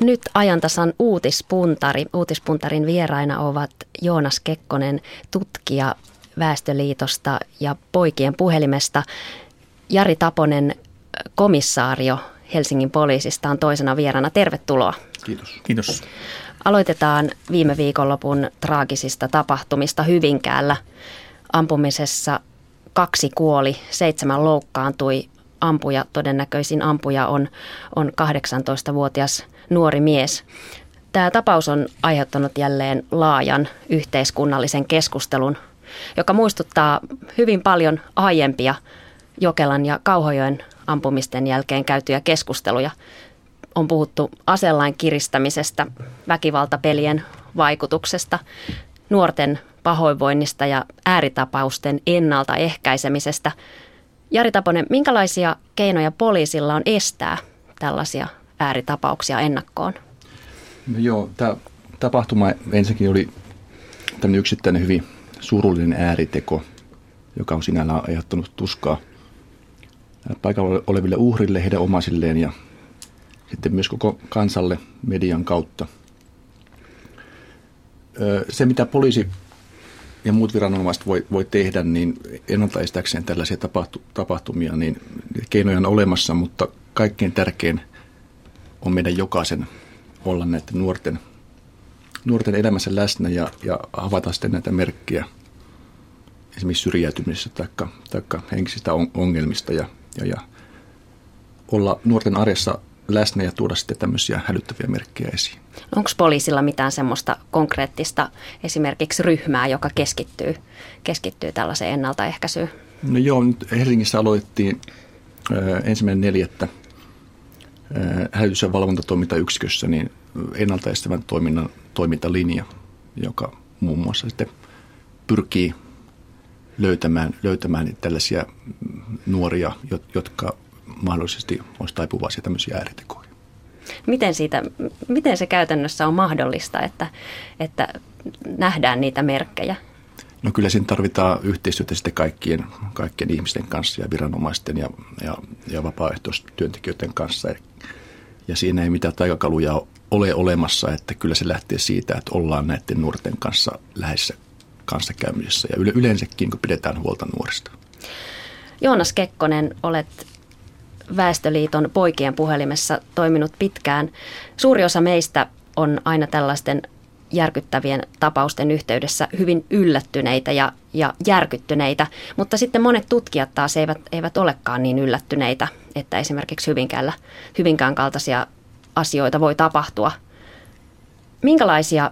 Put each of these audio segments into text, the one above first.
nyt ajantasan uutispuntari. Uutispuntarin vieraina ovat Joonas Kekkonen, tutkija Väestöliitosta ja Poikien puhelimesta. Jari Taponen, komissaario Helsingin poliisista on toisena vieraana. Tervetuloa. Kiitos. Kiitos. Aloitetaan viime viikonlopun traagisista tapahtumista Hyvinkäällä. Ampumisessa kaksi kuoli, seitsemän loukkaantui. Ampuja, todennäköisin ampuja on, on 18-vuotias nuori mies. Tämä tapaus on aiheuttanut jälleen laajan yhteiskunnallisen keskustelun, joka muistuttaa hyvin paljon aiempia Jokelan ja Kauhojoen ampumisten jälkeen käytyjä keskusteluja. On puhuttu aselain kiristämisestä, väkivaltapelien vaikutuksesta, nuorten pahoinvoinnista ja ääritapausten ennaltaehkäisemisestä. Jari Taponen, minkälaisia keinoja poliisilla on estää tällaisia ääritapauksia ennakkoon? No joo, tämä tapahtuma ensinnäkin oli tämmöinen yksittäinen hyvin surullinen ääriteko, joka on sinällään aiheuttanut tuskaa paikalla oleville uhrille, heidän omaisilleen ja sitten myös koko kansalle median kautta. Se, mitä poliisi ja muut viranomaiset voi, voi tehdä, niin ennaltaistääkseen tällaisia tapahtu, tapahtumia, niin keinoja on olemassa, mutta kaikkein tärkein on meidän jokaisen olla näiden nuorten, nuorten elämässä läsnä ja, ja havaita sitten näitä merkkejä esimerkiksi syrjäytymisessä tai henkisistä ongelmista ja, ja, ja olla nuorten arjessa läsnä ja tuoda sitten tämmöisiä hälyttäviä merkkejä esiin. Onko poliisilla mitään semmoista konkreettista esimerkiksi ryhmää, joka keskittyy, keskittyy tällaiseen ennaltaehkäisyyn? No joo, nyt Helsingissä aloitettiin ensimmäinen neljättä hälytys- ja valvontatoimintayksikössä niin ennaltaestävän toiminnan toimintalinja, joka muun muassa sitten pyrkii löytämään, löytämään tällaisia nuoria, jotka mahdollisesti olisi taipuvaisia tämmöisiä ääritekoja. Miten, siitä, miten se käytännössä on mahdollista, että, että nähdään niitä merkkejä? No kyllä siinä tarvitaan yhteistyötä sitten kaikkien, kaikkien ihmisten kanssa ja viranomaisten ja, ja, ja vapaaehtoistyöntekijöiden kanssa. Ja siinä ei mitään taikakaluja ole olemassa, että kyllä se lähtee siitä, että ollaan näiden nuorten kanssa läheisessä kanssakäymisessä ja yleensäkin, kun pidetään huolta nuorista. Joonas Kekkonen, olet Väestöliiton poikien puhelimessa toiminut pitkään. Suuri osa meistä on aina tällaisten järkyttävien tapausten yhteydessä hyvin yllättyneitä ja, ja järkyttyneitä, mutta sitten monet tutkijat taas eivät, eivät olekaan niin yllättyneitä, että esimerkiksi Hyvinkäällä, Hyvinkään kaltaisia asioita voi tapahtua. Minkälaisia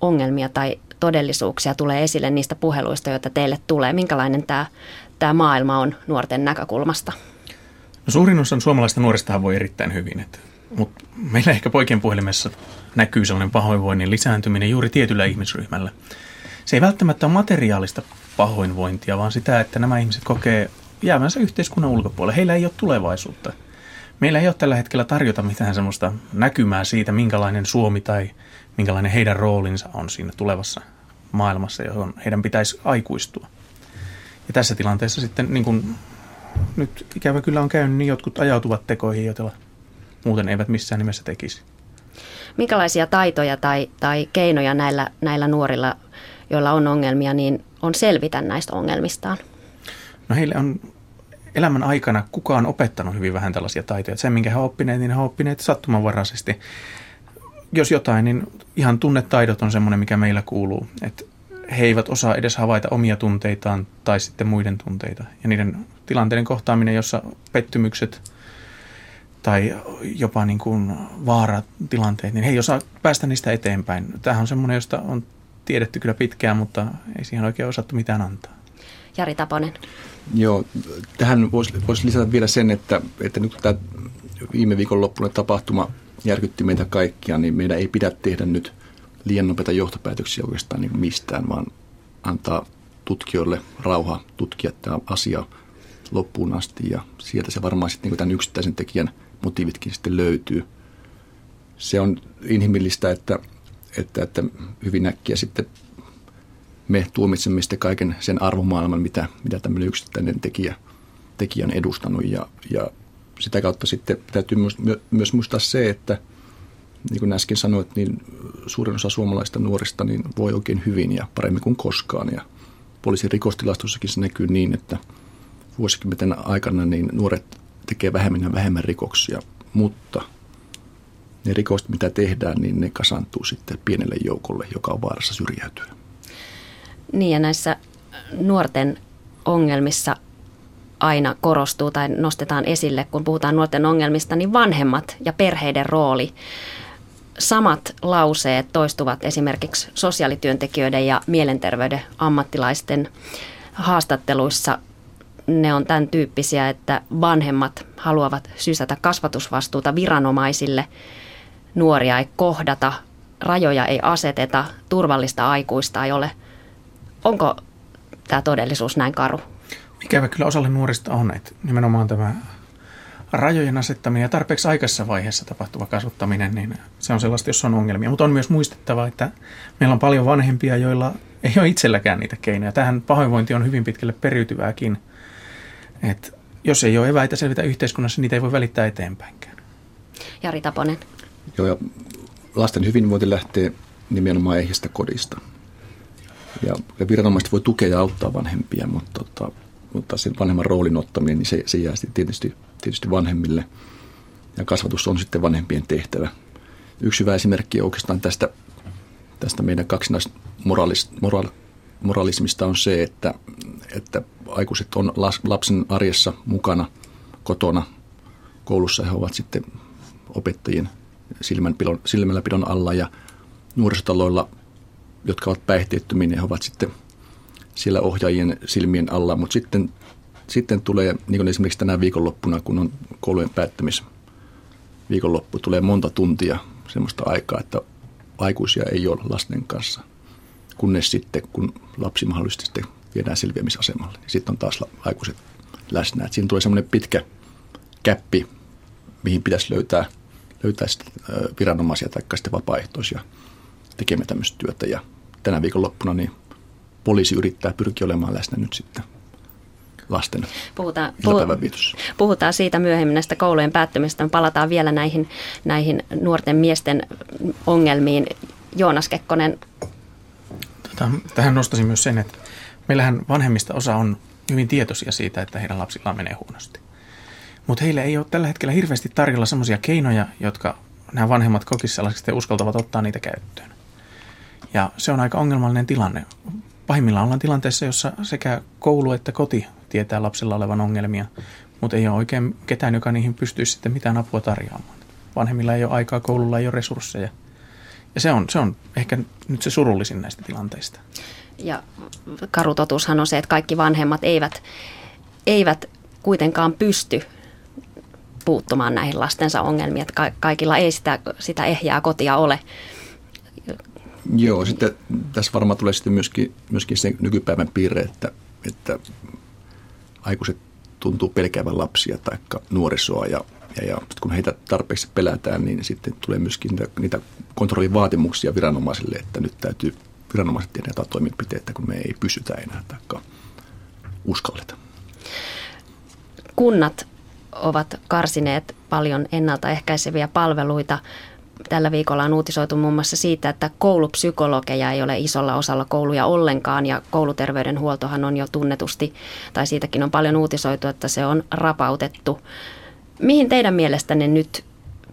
ongelmia tai todellisuuksia tulee esille niistä puheluista, joita teille tulee? Minkälainen tämä, tämä maailma on nuorten näkökulmasta? No suurin osa suomalaista nuoristahan voi erittäin hyvin, että, mutta meillä ehkä poikien puhelimessa näkyy sellainen pahoinvoinnin lisääntyminen juuri tietyllä ihmisryhmällä. Se ei välttämättä ole materiaalista pahoinvointia, vaan sitä, että nämä ihmiset kokee jäävänsä yhteiskunnan ulkopuolelle. Heillä ei ole tulevaisuutta. Meillä ei ole tällä hetkellä tarjota mitään sellaista näkymää siitä, minkälainen Suomi tai minkälainen heidän roolinsa on siinä tulevassa maailmassa, johon heidän pitäisi aikuistua. Ja tässä tilanteessa sitten, niin kuin nyt ikävä kyllä on käynyt, niin jotkut ajautuvat tekoihin, joita muuten eivät missään nimessä tekisi. Minkälaisia taitoja tai, tai keinoja näillä, näillä nuorilla, joilla on ongelmia, niin on selvitä näistä ongelmistaan? No heille on elämän aikana kukaan opettanut hyvin vähän tällaisia taitoja. Se, minkä he ovat oppineet, niin he ovat oppineet sattumanvaraisesti. Jos jotain, niin ihan tunnetaidot on semmoinen, mikä meillä kuuluu. Että he eivät osaa edes havaita omia tunteitaan tai sitten muiden tunteita. Ja niiden tilanteiden kohtaaminen, jossa pettymykset tai jopa niin kuin vaaratilanteet, niin he ei osaa päästä niistä eteenpäin. Tämähän on semmoinen, josta on tiedetty kyllä pitkään, mutta ei siihen oikein osattu mitään antaa. Jari Taponen. Joo, tähän voisi, voisi lisätä vielä sen, että, että nyt tämä viime viikon loppuinen tapahtuma järkytti meitä kaikkia, niin meidän ei pidä tehdä nyt liian nopeita johtopäätöksiä oikeastaan niin mistään, vaan antaa tutkijoille rauha tutkia tämä asia loppuun asti ja sieltä se varmaan sitten niin tämän yksittäisen tekijän motiivitkin sitten löytyy. Se on inhimillistä, että, että, että hyvin äkkiä sitten me tuomitsemme sitten kaiken sen arvomaailman, mitä, mitä tämmöinen yksittäinen tekijä, tekijä on edustanut. Ja, ja sitä kautta sitten täytyy myös, myös muistaa se, että, niin kuin äsken sanoit, niin suurin osa suomalaista nuorista niin voi oikein hyvin ja paremmin kuin koskaan. Ja poliisin rikostilastossakin se näkyy niin, että vuosikymmenten aikana niin nuoret tekee vähemmän ja vähemmän rikoksia, mutta ne rikokset, mitä tehdään, niin ne kasantuu sitten pienelle joukolle, joka on vaarassa syrjäytyä. Niin ja näissä nuorten ongelmissa aina korostuu tai nostetaan esille, kun puhutaan nuorten ongelmista, niin vanhemmat ja perheiden rooli. Samat lauseet toistuvat esimerkiksi sosiaalityöntekijöiden ja mielenterveyden ammattilaisten haastatteluissa. Ne on tämän tyyppisiä, että vanhemmat haluavat sysätä kasvatusvastuuta viranomaisille. Nuoria ei kohdata, rajoja ei aseteta, turvallista aikuista ei ole. Onko tämä todellisuus näin karu? Ikävä kyllä osalle nuorista on, että nimenomaan tämä rajojen asettaminen ja tarpeeksi aikaisessa vaiheessa tapahtuva kasvattaminen, niin se on sellaista, jos on ongelmia. Mutta on myös muistettava, että meillä on paljon vanhempia, joilla ei ole itselläkään niitä keinoja. Tähän pahoinvointi on hyvin pitkälle periytyvääkin. Että jos ei ole eväitä selvitä yhteiskunnassa, niitä ei voi välittää eteenpäinkään. Jari Taponen. Joo, ja lasten hyvinvointi lähtee nimenomaan ehjästä kodista. Ja, ja viranomaiset voi tukea ja auttaa vanhempia, mutta, tota, mutta sen vanhemman roolin ottaminen, niin se, se jää sitten tietysti, tietysti vanhemmille. Ja kasvatus on sitten vanhempien tehtävä. Yksi hyvä esimerkki oikeastaan tästä, tästä meidän kaksinaismoralismista on se, että, että aikuiset on lapsen arjessa mukana kotona, koulussa he ovat sitten opettajien silmälläpidon alla ja nuorisotaloilla jotka ovat päihteettömiä, niin he ovat sitten siellä ohjaajien silmien alla. Mutta sitten, sitten tulee, niin kuin esimerkiksi tänä viikonloppuna, kun on koulujen päättämis viikonloppu, tulee monta tuntia semmoista aikaa, että aikuisia ei ole lasten kanssa. Kunnes sitten, kun lapsi mahdollisesti sitten viedään selviämisasemalle, niin sitten on taas aikuiset läsnä. Et siinä tulee semmoinen pitkä käppi, mihin pitäisi löytää, löytää viranomaisia tai sitten vapaaehtoisia – tekemään tämmöistä työtä. Ja tänä viikonloppuna niin poliisi yrittää pyrkiä olemaan läsnä nyt sitten lasten puhutaan, puhutaan siitä myöhemmin näistä koulujen päättymistä. Palataan vielä näihin, näihin nuorten miesten ongelmiin. Joonas Kekkonen. Tota, tähän nostaisin myös sen, että meillähän vanhemmista osa on hyvin tietoisia siitä, että heidän lapsillaan menee huonosti. Mutta heillä ei ole tällä hetkellä hirveästi tarjolla sellaisia keinoja, jotka nämä vanhemmat sellaiseksi, että uskaltavat ottaa niitä käyttöön. Ja se on aika ongelmallinen tilanne. Pahimmillaan ollaan tilanteessa, jossa sekä koulu että koti tietää lapsella olevan ongelmia, mutta ei ole oikein ketään, joka niihin pystyisi sitten mitään apua tarjoamaan. Vanhemmilla ei ole aikaa, koululla ei ole resursseja. Ja se on, se on ehkä nyt se surullisin näistä tilanteista. Ja karutotushan on se, että kaikki vanhemmat eivät, eivät kuitenkaan pysty puuttumaan näihin lastensa ongelmiin. Että kaikilla ei sitä, sitä ehjää kotia ole. Joo, sitten tässä varmaan tulee sitten myöskin, myöskin se nykypäivän piirre, että, että aikuiset tuntuu pelkäävän lapsia tai nuorisoa ja, ja, ja kun heitä tarpeeksi pelätään, niin sitten tulee myöskin niitä, niitä kontrollivaatimuksia viranomaisille, että nyt täytyy viranomaiset tehdä jotain toimenpiteitä, kun me ei pysytä enää tai uskalleta. Kunnat ovat karsineet paljon ennaltaehkäiseviä palveluita tällä viikolla on uutisoitu muun muassa siitä, että koulupsykologeja ei ole isolla osalla kouluja ollenkaan ja kouluterveydenhuoltohan on jo tunnetusti, tai siitäkin on paljon uutisoitu, että se on rapautettu. Mihin teidän mielestänne nyt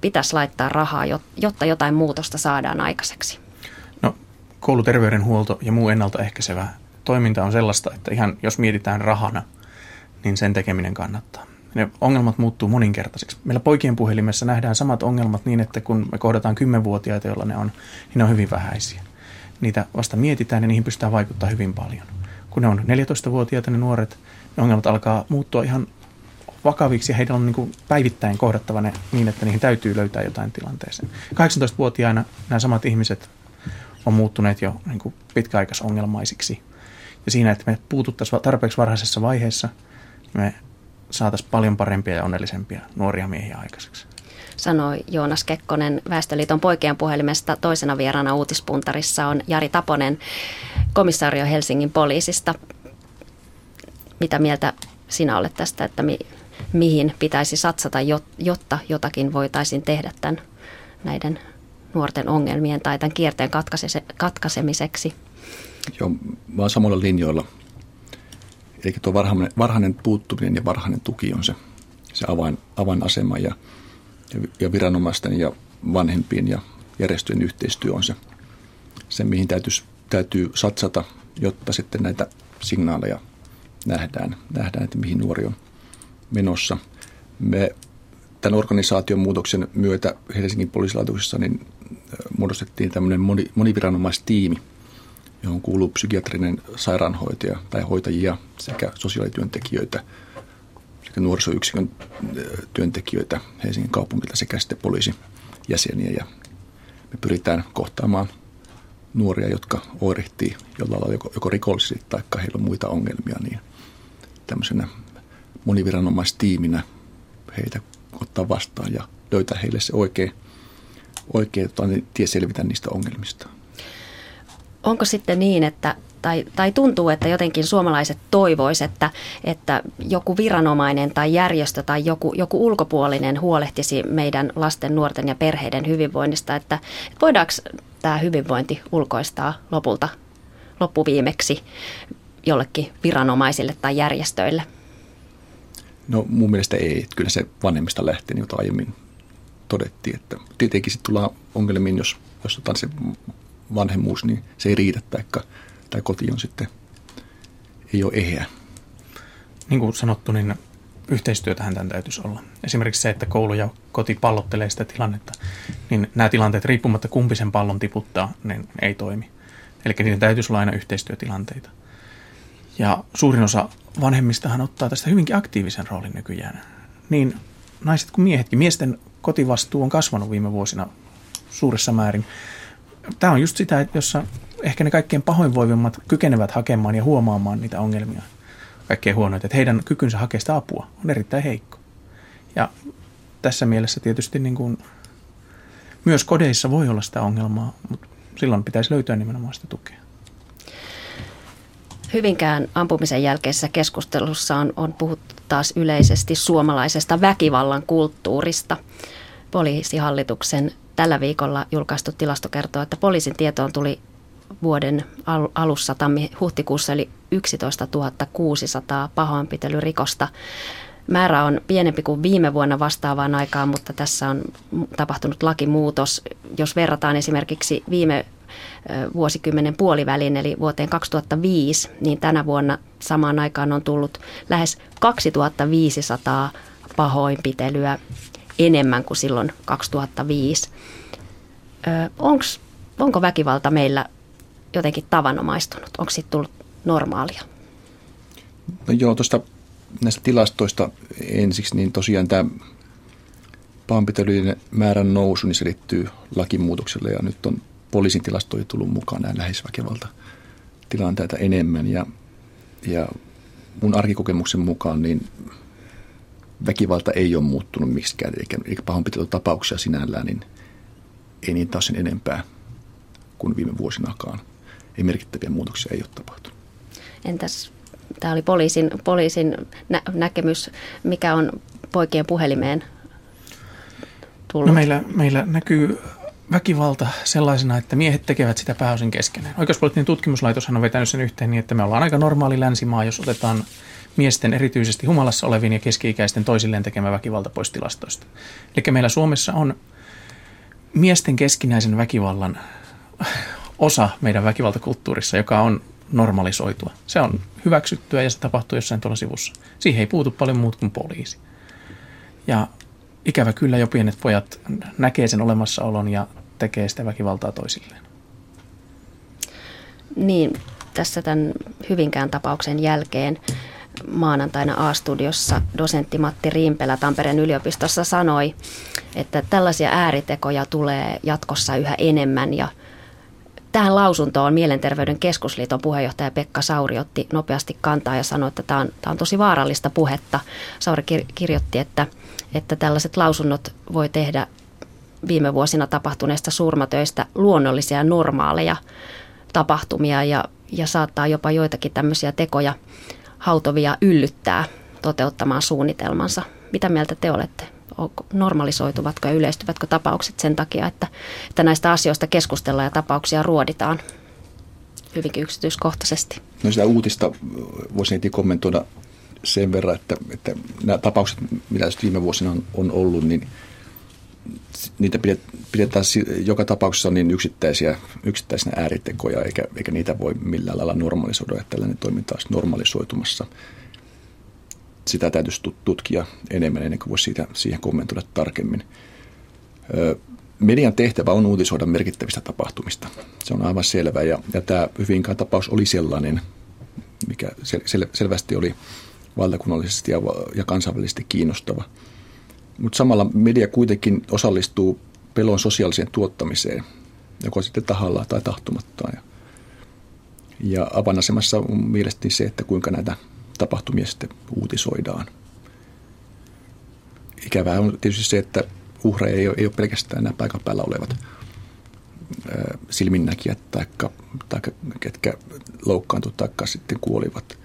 pitäisi laittaa rahaa, jotta jotain muutosta saadaan aikaiseksi? No, kouluterveydenhuolto ja muu ennaltaehkäisevä toiminta on sellaista, että ihan jos mietitään rahana, niin sen tekeminen kannattaa ne ongelmat muuttuu moninkertaisiksi. Meillä poikien puhelimessa nähdään samat ongelmat niin, että kun me kohdataan kymmenvuotiaita, joilla ne on, niin ne on hyvin vähäisiä. Niitä vasta mietitään ja niihin pystytään vaikuttaa hyvin paljon. Kun ne on 14-vuotiaita ne nuoret, ne ongelmat alkaa muuttua ihan vakaviksi ja heidän on niin kuin päivittäin kohdattava ne niin, että niihin täytyy löytää jotain tilanteeseen. 18-vuotiaina nämä samat ihmiset on muuttuneet jo niin kuin pitkäaikaisongelmaisiksi. Ja siinä, että me puututtaisiin tarpeeksi varhaisessa vaiheessa, me saataisiin paljon parempia ja onnellisempia nuoria miehiä aikaiseksi. Sanoi Joonas Kekkonen Väestöliiton poikien puhelimesta. Toisena vieraana uutispuntarissa on Jari Taponen, komissaario Helsingin poliisista. Mitä mieltä sinä olet tästä, että mi- mihin pitäisi satsata, jotta jotakin voitaisiin tehdä tämän näiden nuorten ongelmien tai tämän kierteen katkaisemiseksi? Joo, mä oon samalla linjoilla. Eli tuo varhainen, varhainen puuttuminen ja varhainen tuki on se, se avain, avainasema ja, ja viranomaisten ja vanhempien ja järjestöjen yhteistyö on se, se mihin täytyy, täytyy satsata, jotta sitten näitä signaaleja nähdään, nähdään, että mihin nuori on menossa. Me tämän organisaation muutoksen myötä Helsingin poliisilaitoksessa niin muodostettiin tämmöinen moni, moniviranomaistiimi, johon kuuluu psykiatrinen sairaanhoitaja tai hoitajia sekä sosiaalityöntekijöitä sekä nuorisoyksikön työntekijöitä Helsingin kaupungilta sekä sitten poliisijäseniä. Ja me pyritään kohtaamaan nuoria, jotka oirehtii jollain lailla joko, joko rikollisesti tai heillä on muita ongelmia, niin tämmöisenä moniviranomaistiiminä heitä ottaa vastaan ja löytää heille se oikea, oikea tota, niin tie selvitä niistä ongelmista. Onko sitten niin, että tai, tai tuntuu, että jotenkin suomalaiset toivoisivat, että, että joku viranomainen tai järjestö tai joku, joku ulkopuolinen huolehtisi meidän lasten, nuorten ja perheiden hyvinvoinnista, että, että voidaanko tämä hyvinvointi ulkoistaa lopulta loppuviimeksi jollekin viranomaisille tai järjestöille? No mun mielestä ei. Kyllä se vanhemmista lähtee, niin kuin aiemmin todettiin. Että tietenkin sitten tullaan ongelmiin, jos, jos otan se vanhemmuus, niin se ei riitä, taikka, tai koti on sitten, ei ole eheä. Niin kuin sanottu, niin yhteistyötähän tämän täytyisi olla. Esimerkiksi se, että koulu ja koti pallottelee sitä tilannetta, niin nämä tilanteet riippumatta kumpi sen pallon tiputtaa, niin ei toimi. Eli niiden täytyisi olla aina yhteistyötilanteita. Ja suurin osa vanhemmistahan ottaa tästä hyvinkin aktiivisen roolin nykyään. Niin naiset kuin miehetkin. Miesten kotivastuu on kasvanut viime vuosina suuressa määrin. Tämä on just sitä, jossa ehkä ne kaikkein pahoinvoivimmat kykenevät hakemaan ja huomaamaan niitä ongelmia. Kaikkein huonoita, että heidän kykynsä hakea sitä apua on erittäin heikko. Ja tässä mielessä tietysti niin kuin, myös kodeissa voi olla sitä ongelmaa, mutta silloin pitäisi löytyä nimenomaan sitä tukea. Hyvinkään ampumisen jälkeisessä keskustelussa on, on puhuttu taas yleisesti suomalaisesta väkivallan kulttuurista. Poliisihallituksen tällä viikolla julkaistu tilasto kertoo, että poliisin tietoon tuli vuoden alussa tammi-huhtikuussa eli 11 600 pahoinpitelyrikosta. Määrä on pienempi kuin viime vuonna vastaavaan aikaan, mutta tässä on tapahtunut lakimuutos. Jos verrataan esimerkiksi viime vuosikymmenen puolivälin, eli vuoteen 2005, niin tänä vuonna samaan aikaan on tullut lähes 2500 pahoinpitelyä enemmän kuin silloin 2005. Onks, onko väkivalta meillä jotenkin tavanomaistunut? Onko siitä tullut normaalia? No joo, tuosta näistä tilastoista ensiksi, niin tosiaan tämä pahoinpitelyiden määrän nousu niin se liittyy lakimuutokselle ja nyt on poliisin tilastoihin tullut mukaan nämä lähisväkivalta tilanteita enemmän ja, ja mun arkikokemuksen mukaan niin väkivalta ei ole muuttunut miksikään, eikä, eikä pahoinpitelytapauksia sinällään, niin ei niitä taas sen enempää kuin viime vuosinakaan. Ei merkittäviä muutoksia ei ole tapahtunut. Entäs, tämä oli poliisin, poliisin nä- näkemys, mikä on poikien puhelimeen tullut? No meillä, meillä näkyy väkivalta sellaisena, että miehet tekevät sitä pääosin keskenään. Oikeuspoliittinen tutkimuslaitoshan on vetänyt sen yhteen niin, että me ollaan aika normaali länsimaa, jos otetaan miesten erityisesti humalassa olevien ja keski-ikäisten toisilleen tekemä väkivalta pois tilastoista. Eli meillä Suomessa on miesten keskinäisen väkivallan osa meidän väkivaltakulttuurissa, joka on normalisoitua. Se on hyväksyttyä ja se tapahtuu jossain tuolla sivussa. Siihen ei puutu paljon muut kuin poliisi. Ja ikävä kyllä jo pienet pojat näkee sen olemassaolon ja tekee sitä väkivaltaa toisilleen. Niin, tässä tämän Hyvinkään tapauksen jälkeen maanantaina A-studiossa dosentti Matti Riimpelä Tampereen yliopistossa sanoi, että tällaisia ääritekoja tulee jatkossa yhä enemmän ja Tähän lausuntoon Mielenterveyden keskusliiton puheenjohtaja Pekka Sauri otti nopeasti kantaa ja sanoi, että tämä on, tämä on tosi vaarallista puhetta. Sauri kirjoitti, että, että tällaiset lausunnot voi tehdä viime vuosina tapahtuneista surmatöistä luonnollisia normaaleja tapahtumia ja, ja saattaa jopa joitakin tämmöisiä tekoja hautovia yllyttää toteuttamaan suunnitelmansa. Mitä mieltä te olette? Normalisoituvatko ja yleistyvätkö tapaukset sen takia, että, että näistä asioista keskustellaan ja tapauksia ruoditaan hyvinkin yksityiskohtaisesti. No sitä uutista voisin heti kommentoida sen verran, että, että nämä tapaukset, mitä viime vuosina on, on ollut, niin niitä pidetään joka tapauksessa niin yksittäisiä, yksittäisinä ääritekoja, eikä, eikä niitä voi millään lailla normalisoida, että tällainen toiminta olisi normalisoitumassa. Sitä täytyisi tutkia enemmän ennen kuin voisi siitä, siihen kommentoida tarkemmin. Median tehtävä on uutisoida merkittävistä tapahtumista. Se on aivan selvä ja, ja tämä Hyvinkään tapaus oli sellainen, mikä sel, sel, selvästi oli valtakunnallisesti ja, ja kansainvälisesti kiinnostava. Mutta samalla media kuitenkin osallistuu pelon sosiaaliseen tuottamiseen, joko sitten tahallaan tai tahtomattaan. Ja, ja avainasemassa on mielestäni se, että kuinka näitä tapahtumia sitten uutisoidaan. Ikävää on tietysti se, että uhreja ei ole, ei ole pelkästään nämä paikan päällä olevat silminnäkijät tai ketkä loukkaantuivat tai sitten kuolivat,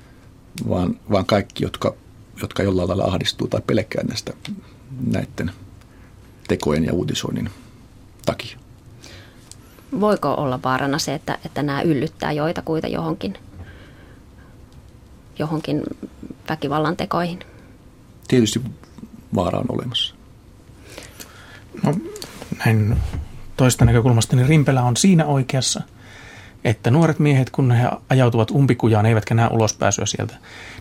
vaan, vaan kaikki, jotka, jotka jollain lailla ahdistuu tai pelkää näistä näiden tekojen ja uutisoinnin takia. Voiko olla vaarana se, että, että nämä yllyttää joitakuita johonkin, johonkin väkivallan tekoihin? Tietysti vaara on olemassa. No näin toista näkökulmasta, niin Rimpelä on siinä oikeassa, että nuoret miehet, kun he ajautuvat umpikujaan, eivätkä näe ulospääsyä sieltä,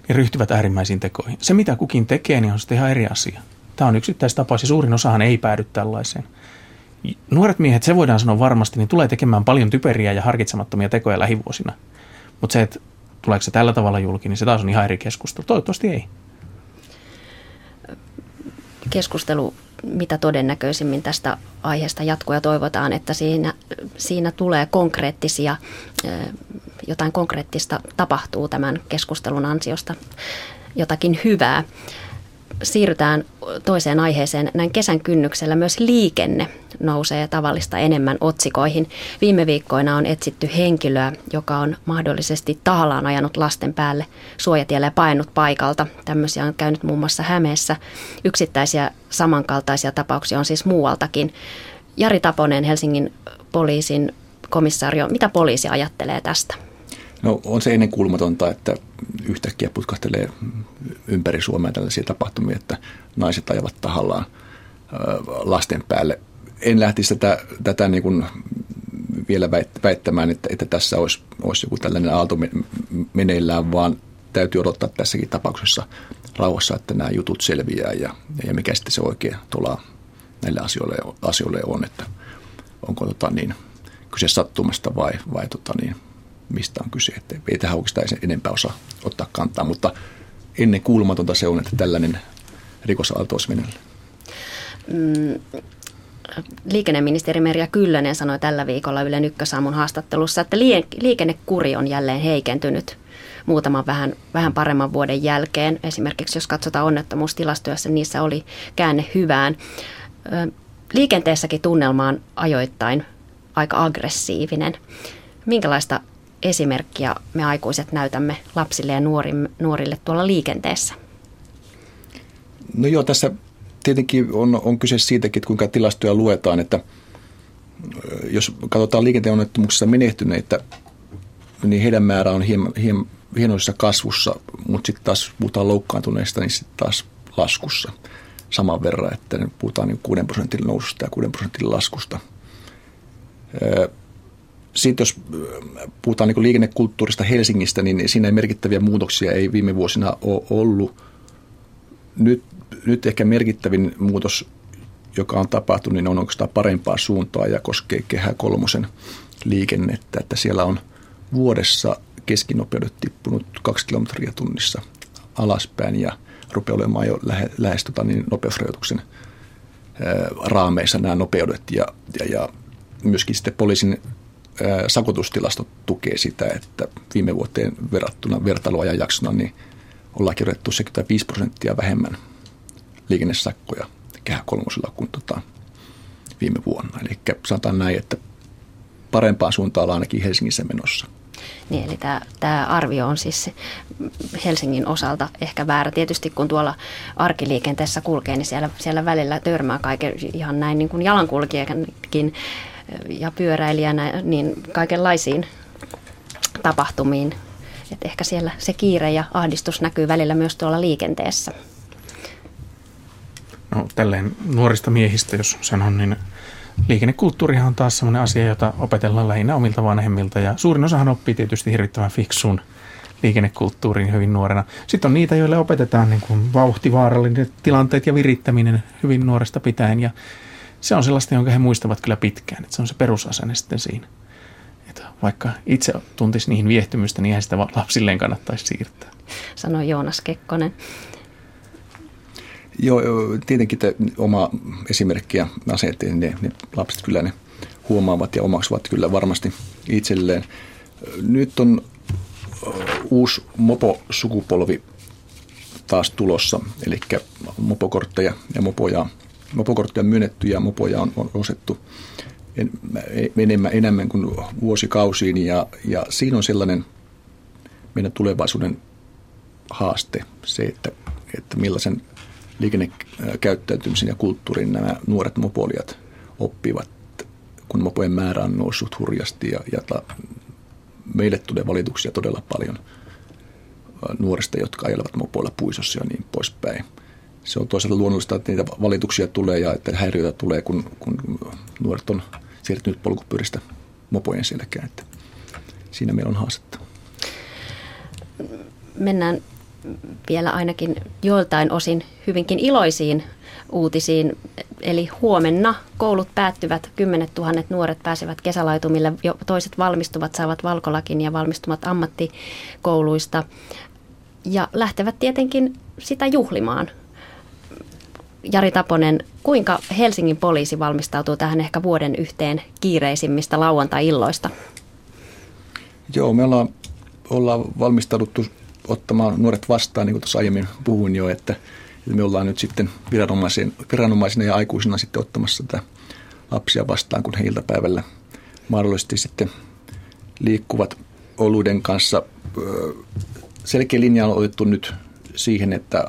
niin ryhtyvät äärimmäisiin tekoihin. Se, mitä kukin tekee, niin on sitten ihan eri asia. Tämä on yksittäistapaus ja suurin osahan ei päädy tällaiseen. Nuoret miehet, se voidaan sanoa varmasti, niin tulee tekemään paljon typeriä ja harkitsemattomia tekoja lähivuosina. Mutta se, että tuleeko se tällä tavalla julki, niin se taas on ihan eri keskustelu. Toivottavasti ei. Keskustelu mitä todennäköisimmin tästä aiheesta jatkuu ja toivotaan, että siinä, siinä tulee konkreettisia, jotain konkreettista tapahtuu tämän keskustelun ansiosta, jotakin hyvää siirrytään toiseen aiheeseen. Näin kesän kynnyksellä myös liikenne nousee tavallista enemmän otsikoihin. Viime viikkoina on etsitty henkilöä, joka on mahdollisesti tahallaan ajanut lasten päälle suojatielle ja painut paikalta. Tämmöisiä on käynyt muun muassa Hämeessä. Yksittäisiä samankaltaisia tapauksia on siis muualtakin. Jari Taponen, Helsingin poliisin komissaario, mitä poliisi ajattelee tästä? No on se ennenkuulumatonta, että yhtäkkiä putkahtelee ympäri Suomea tällaisia tapahtumia, että naiset ajavat tahallaan lasten päälle. En lähtisi tätä, tätä niin kuin vielä väittämään, että, että tässä olisi, olisi joku tällainen aalto meneillään, vaan täytyy odottaa tässäkin tapauksessa rauhassa, että nämä jutut selviää ja, ja mikä sitten se oikea tuolla näille asioille, asioille on, että onko tota niin, kyse sattumasta vai, vai tota niin, mistä on kyse. Että ei tähän oikeastaan enempää osaa ottaa kantaa, mutta ennen kuulumatonta se on, että tällainen rikosaalto olisi Mm, liikenneministeri Merja Kyllönen sanoi tällä viikolla Ylen Ykkösaamun haastattelussa, että liikennekuri on jälleen heikentynyt muutaman vähän, vähän paremman vuoden jälkeen. Esimerkiksi jos katsotaan onnettomuustilastoja, niissä oli käänne hyvään. Liikenteessäkin tunnelma on ajoittain aika aggressiivinen. Minkälaista esimerkkiä me aikuiset näytämme lapsille ja nuorille tuolla liikenteessä? No joo, tässä tietenkin on, on kyse siitäkin, että kuinka tilastoja luetaan, että jos katsotaan liikenteen onnettomuuksissa menehtyneitä, niin heidän määrä on hieman, hieman, hienoisessa kasvussa, mutta sitten taas puhutaan loukkaantuneista, niin sitten taas laskussa saman verran, että puhutaan niin 6 prosentin noususta ja 6 prosentin laskusta. Sitten jos puhutaan niin liikennekulttuurista Helsingistä, niin siinä merkittäviä muutoksia ei viime vuosina ole ollut. Nyt, nyt ehkä merkittävin muutos, joka on tapahtunut, niin on oikeastaan parempaa suuntaa ja koskee Kehä kolmosen liikennettä, että siellä on vuodessa keskinopeudet tippunut kaksi kilometriä tunnissa alaspäin ja rupeaa olemaan jo lähe, lähes tota, niin nopeusrajoituksen ää, raameissa nämä nopeudet ja, ja, ja myöskin sitten poliisin sakotustilastot tukee sitä, että viime vuoteen verrattuna vertailuajanjaksona niin ollaan kirjoitettu 75 prosenttia vähemmän liikennesakkoja kehä kolmosella kuin tota viime vuonna. Eli sanotaan näin, että parempaan suuntaan ollaan ainakin Helsingissä menossa. Niin, eli tämä, tämä arvio on siis Helsingin osalta ehkä väärä. Tietysti kun tuolla arkiliikenteessä kulkee, niin siellä, siellä välillä törmää kaiken ihan näin niin kuin jalankulkijakin ja pyöräilijänä niin kaikenlaisiin tapahtumiin. Et ehkä siellä se kiire ja ahdistus näkyy välillä myös tuolla liikenteessä. No tälleen nuorista miehistä, jos sanon, niin liikennekulttuurihan on taas sellainen asia, jota opetellaan lähinnä omilta vanhemmilta. Ja suurin osahan oppii tietysti hirvittävän fiksuun liikennekulttuuriin hyvin nuorena. Sitten on niitä, joille opetetaan niin kuin vauhtivaaralliset tilanteet ja virittäminen hyvin nuoresta pitäen. Ja se on sellaista, jonka he muistavat kyllä pitkään. Että se on se perusasenne sitten siinä. Että vaikka itse tuntisi niihin viehtymystä, niin eihän sitä lapsilleen kannattaisi siirtää. Sanoi Joonas Kekkonen. Joo, tietenkin te, oma esimerkki ja aseet, niin ne, ne lapset kyllä ne huomaavat ja omaksuvat kyllä varmasti itselleen. Nyt on uusi mopo-sukupolvi taas tulossa, eli mopokortteja ja mopoja, mopokortteja on myönnetty ja mopoja on, on osettu enemmän, enemmän kuin vuosikausiin ja, ja siinä on sellainen meidän tulevaisuuden haaste, se, että, että millaisen liikennekäyttäytymisen ja kulttuurin nämä nuoret mopolijat oppivat, kun mopojen määrä on noussut hurjasti ja, ja ta, meille tulee valituksia todella paljon nuorista, jotka ajelevat mopoilla puisossa ja niin poispäin. Se on toisaalta luonnollista, että niitä valituksia tulee ja että häiriöitä tulee, kun, kun nuoret on siirtynyt polkupyöristä mopojen selkään. Että siinä meillä on haastetta. Mennään vielä ainakin joiltain osin hyvinkin iloisiin uutisiin. Eli huomenna koulut päättyvät, kymmenet tuhannet nuoret pääsevät kesälaitumille, jo toiset valmistuvat, saavat valkolakin ja valmistumat ammattikouluista ja lähtevät tietenkin sitä juhlimaan. Jari Taponen, kuinka Helsingin poliisi valmistautuu tähän ehkä vuoden yhteen kiireisimmistä lauantai-illoista? Joo, me ollaan, ollaan valmistauduttu ottamaan nuoret vastaan, niin kuin tuossa aiemmin puhuin jo, että me ollaan nyt sitten viranomaisina ja aikuisina sitten ottamassa tätä lapsia vastaan, kun he iltapäivällä mahdollisesti sitten liikkuvat oluiden kanssa. Selkeä linja on otettu nyt siihen, että,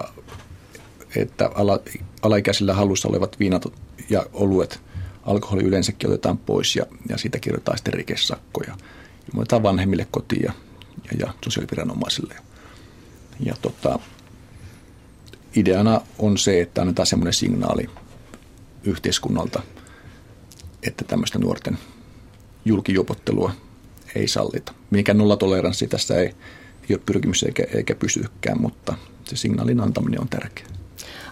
että ala, alaikäisillä halussa olevat viinat ja oluet, alkoholi yleensäkin otetaan pois ja, ja siitä kirjoitetaan sitten rikesakkoja. Ilmoitetaan vanhemmille kotiin ja, ja, ja sosiaaliviranomaisille. Ja tota, ideana on se, että annetaan semmoinen signaali yhteiskunnalta, että tämmöistä nuorten julkijopottelua ei sallita. Mikä nollatoleranssi tässä ei, ei ole pyrkimys eikä, eikä pysykään, mutta se signaalin antaminen on tärkeää.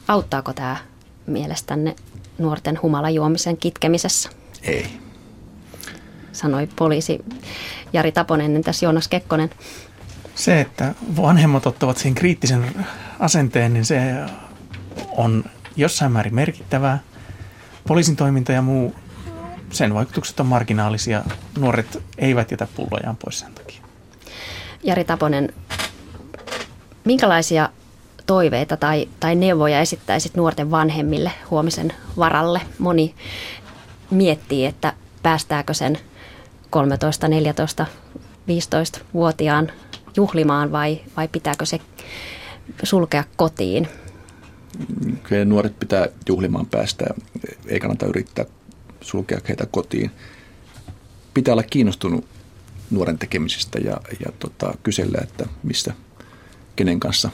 Auttaako tämä mielestänne nuorten humalajuomisen kitkemisessä? Ei. Sanoi poliisi Jari Taponen, entäs Joonas Kekkonen? Se, että vanhemmat ottavat siihen kriittisen asenteen, niin se on jossain määrin merkittävää. Poliisin toiminta ja muu, sen vaikutukset on marginaalisia. Nuoret eivät jätä pullojaan pois sen takia. Jari Taponen, minkälaisia toiveita tai, tai neuvoja esittäisit nuorten vanhemmille huomisen varalle? Moni miettii, että päästääkö sen 13, 14, 15-vuotiaan juhlimaan vai, vai pitääkö se sulkea kotiin? Kyllä nuoret pitää juhlimaan päästä, ei kannata yrittää sulkea heitä kotiin. Pitää olla kiinnostunut nuoren tekemisistä ja, ja tota, kysellä, että missä, kenen kanssa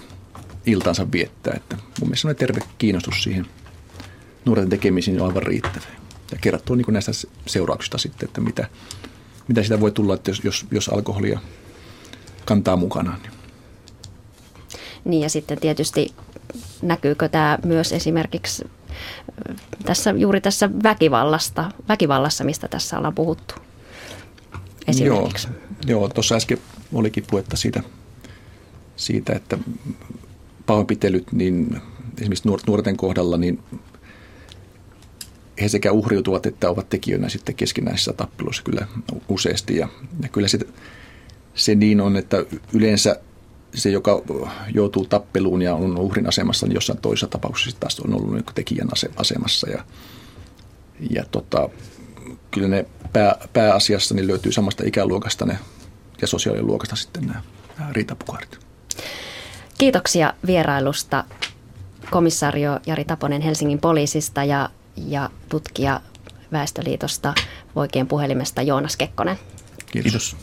iltansa viettää. Että mun mielestä terve kiinnostus siihen nuoren tekemisiin on aivan riittävä. Ja kerrottua niin näistä seurauksista sitten, että mitä, mitä sitä voi tulla, että jos, jos, jos alkoholia kantaa mukanaan. Niin ja sitten tietysti näkyykö tämä myös esimerkiksi tässä, juuri tässä väkivallasta, väkivallassa, mistä tässä ollaan puhuttu esimerkiksi. Joo, joo tuossa äsken olikin puhetta siitä, siitä että pahoinpitelyt, niin esimerkiksi nuorten kohdalla, niin he sekä uhriutuvat että ovat tekijöinä sitten keskinäisissä tappeluissa kyllä useasti. Ja, ja kyllä sitten se niin on, että yleensä se, joka joutuu tappeluun ja on uhrin asemassa, niin jossain toisessa tapauksessa taas on ollut niin tekijän asemassa. Ja, ja tota, kyllä ne pää, pääasiassa niin löytyy samasta ikäluokasta ne ja sosiaaliluokasta sitten nämä, nämä riitapukaarit. Kiitoksia vierailusta komissaario Jari Taponen Helsingin poliisista ja, ja tutkija Väestöliitosta Voikien puhelimesta Joonas Kekkonen. Kiitos. Kiitos.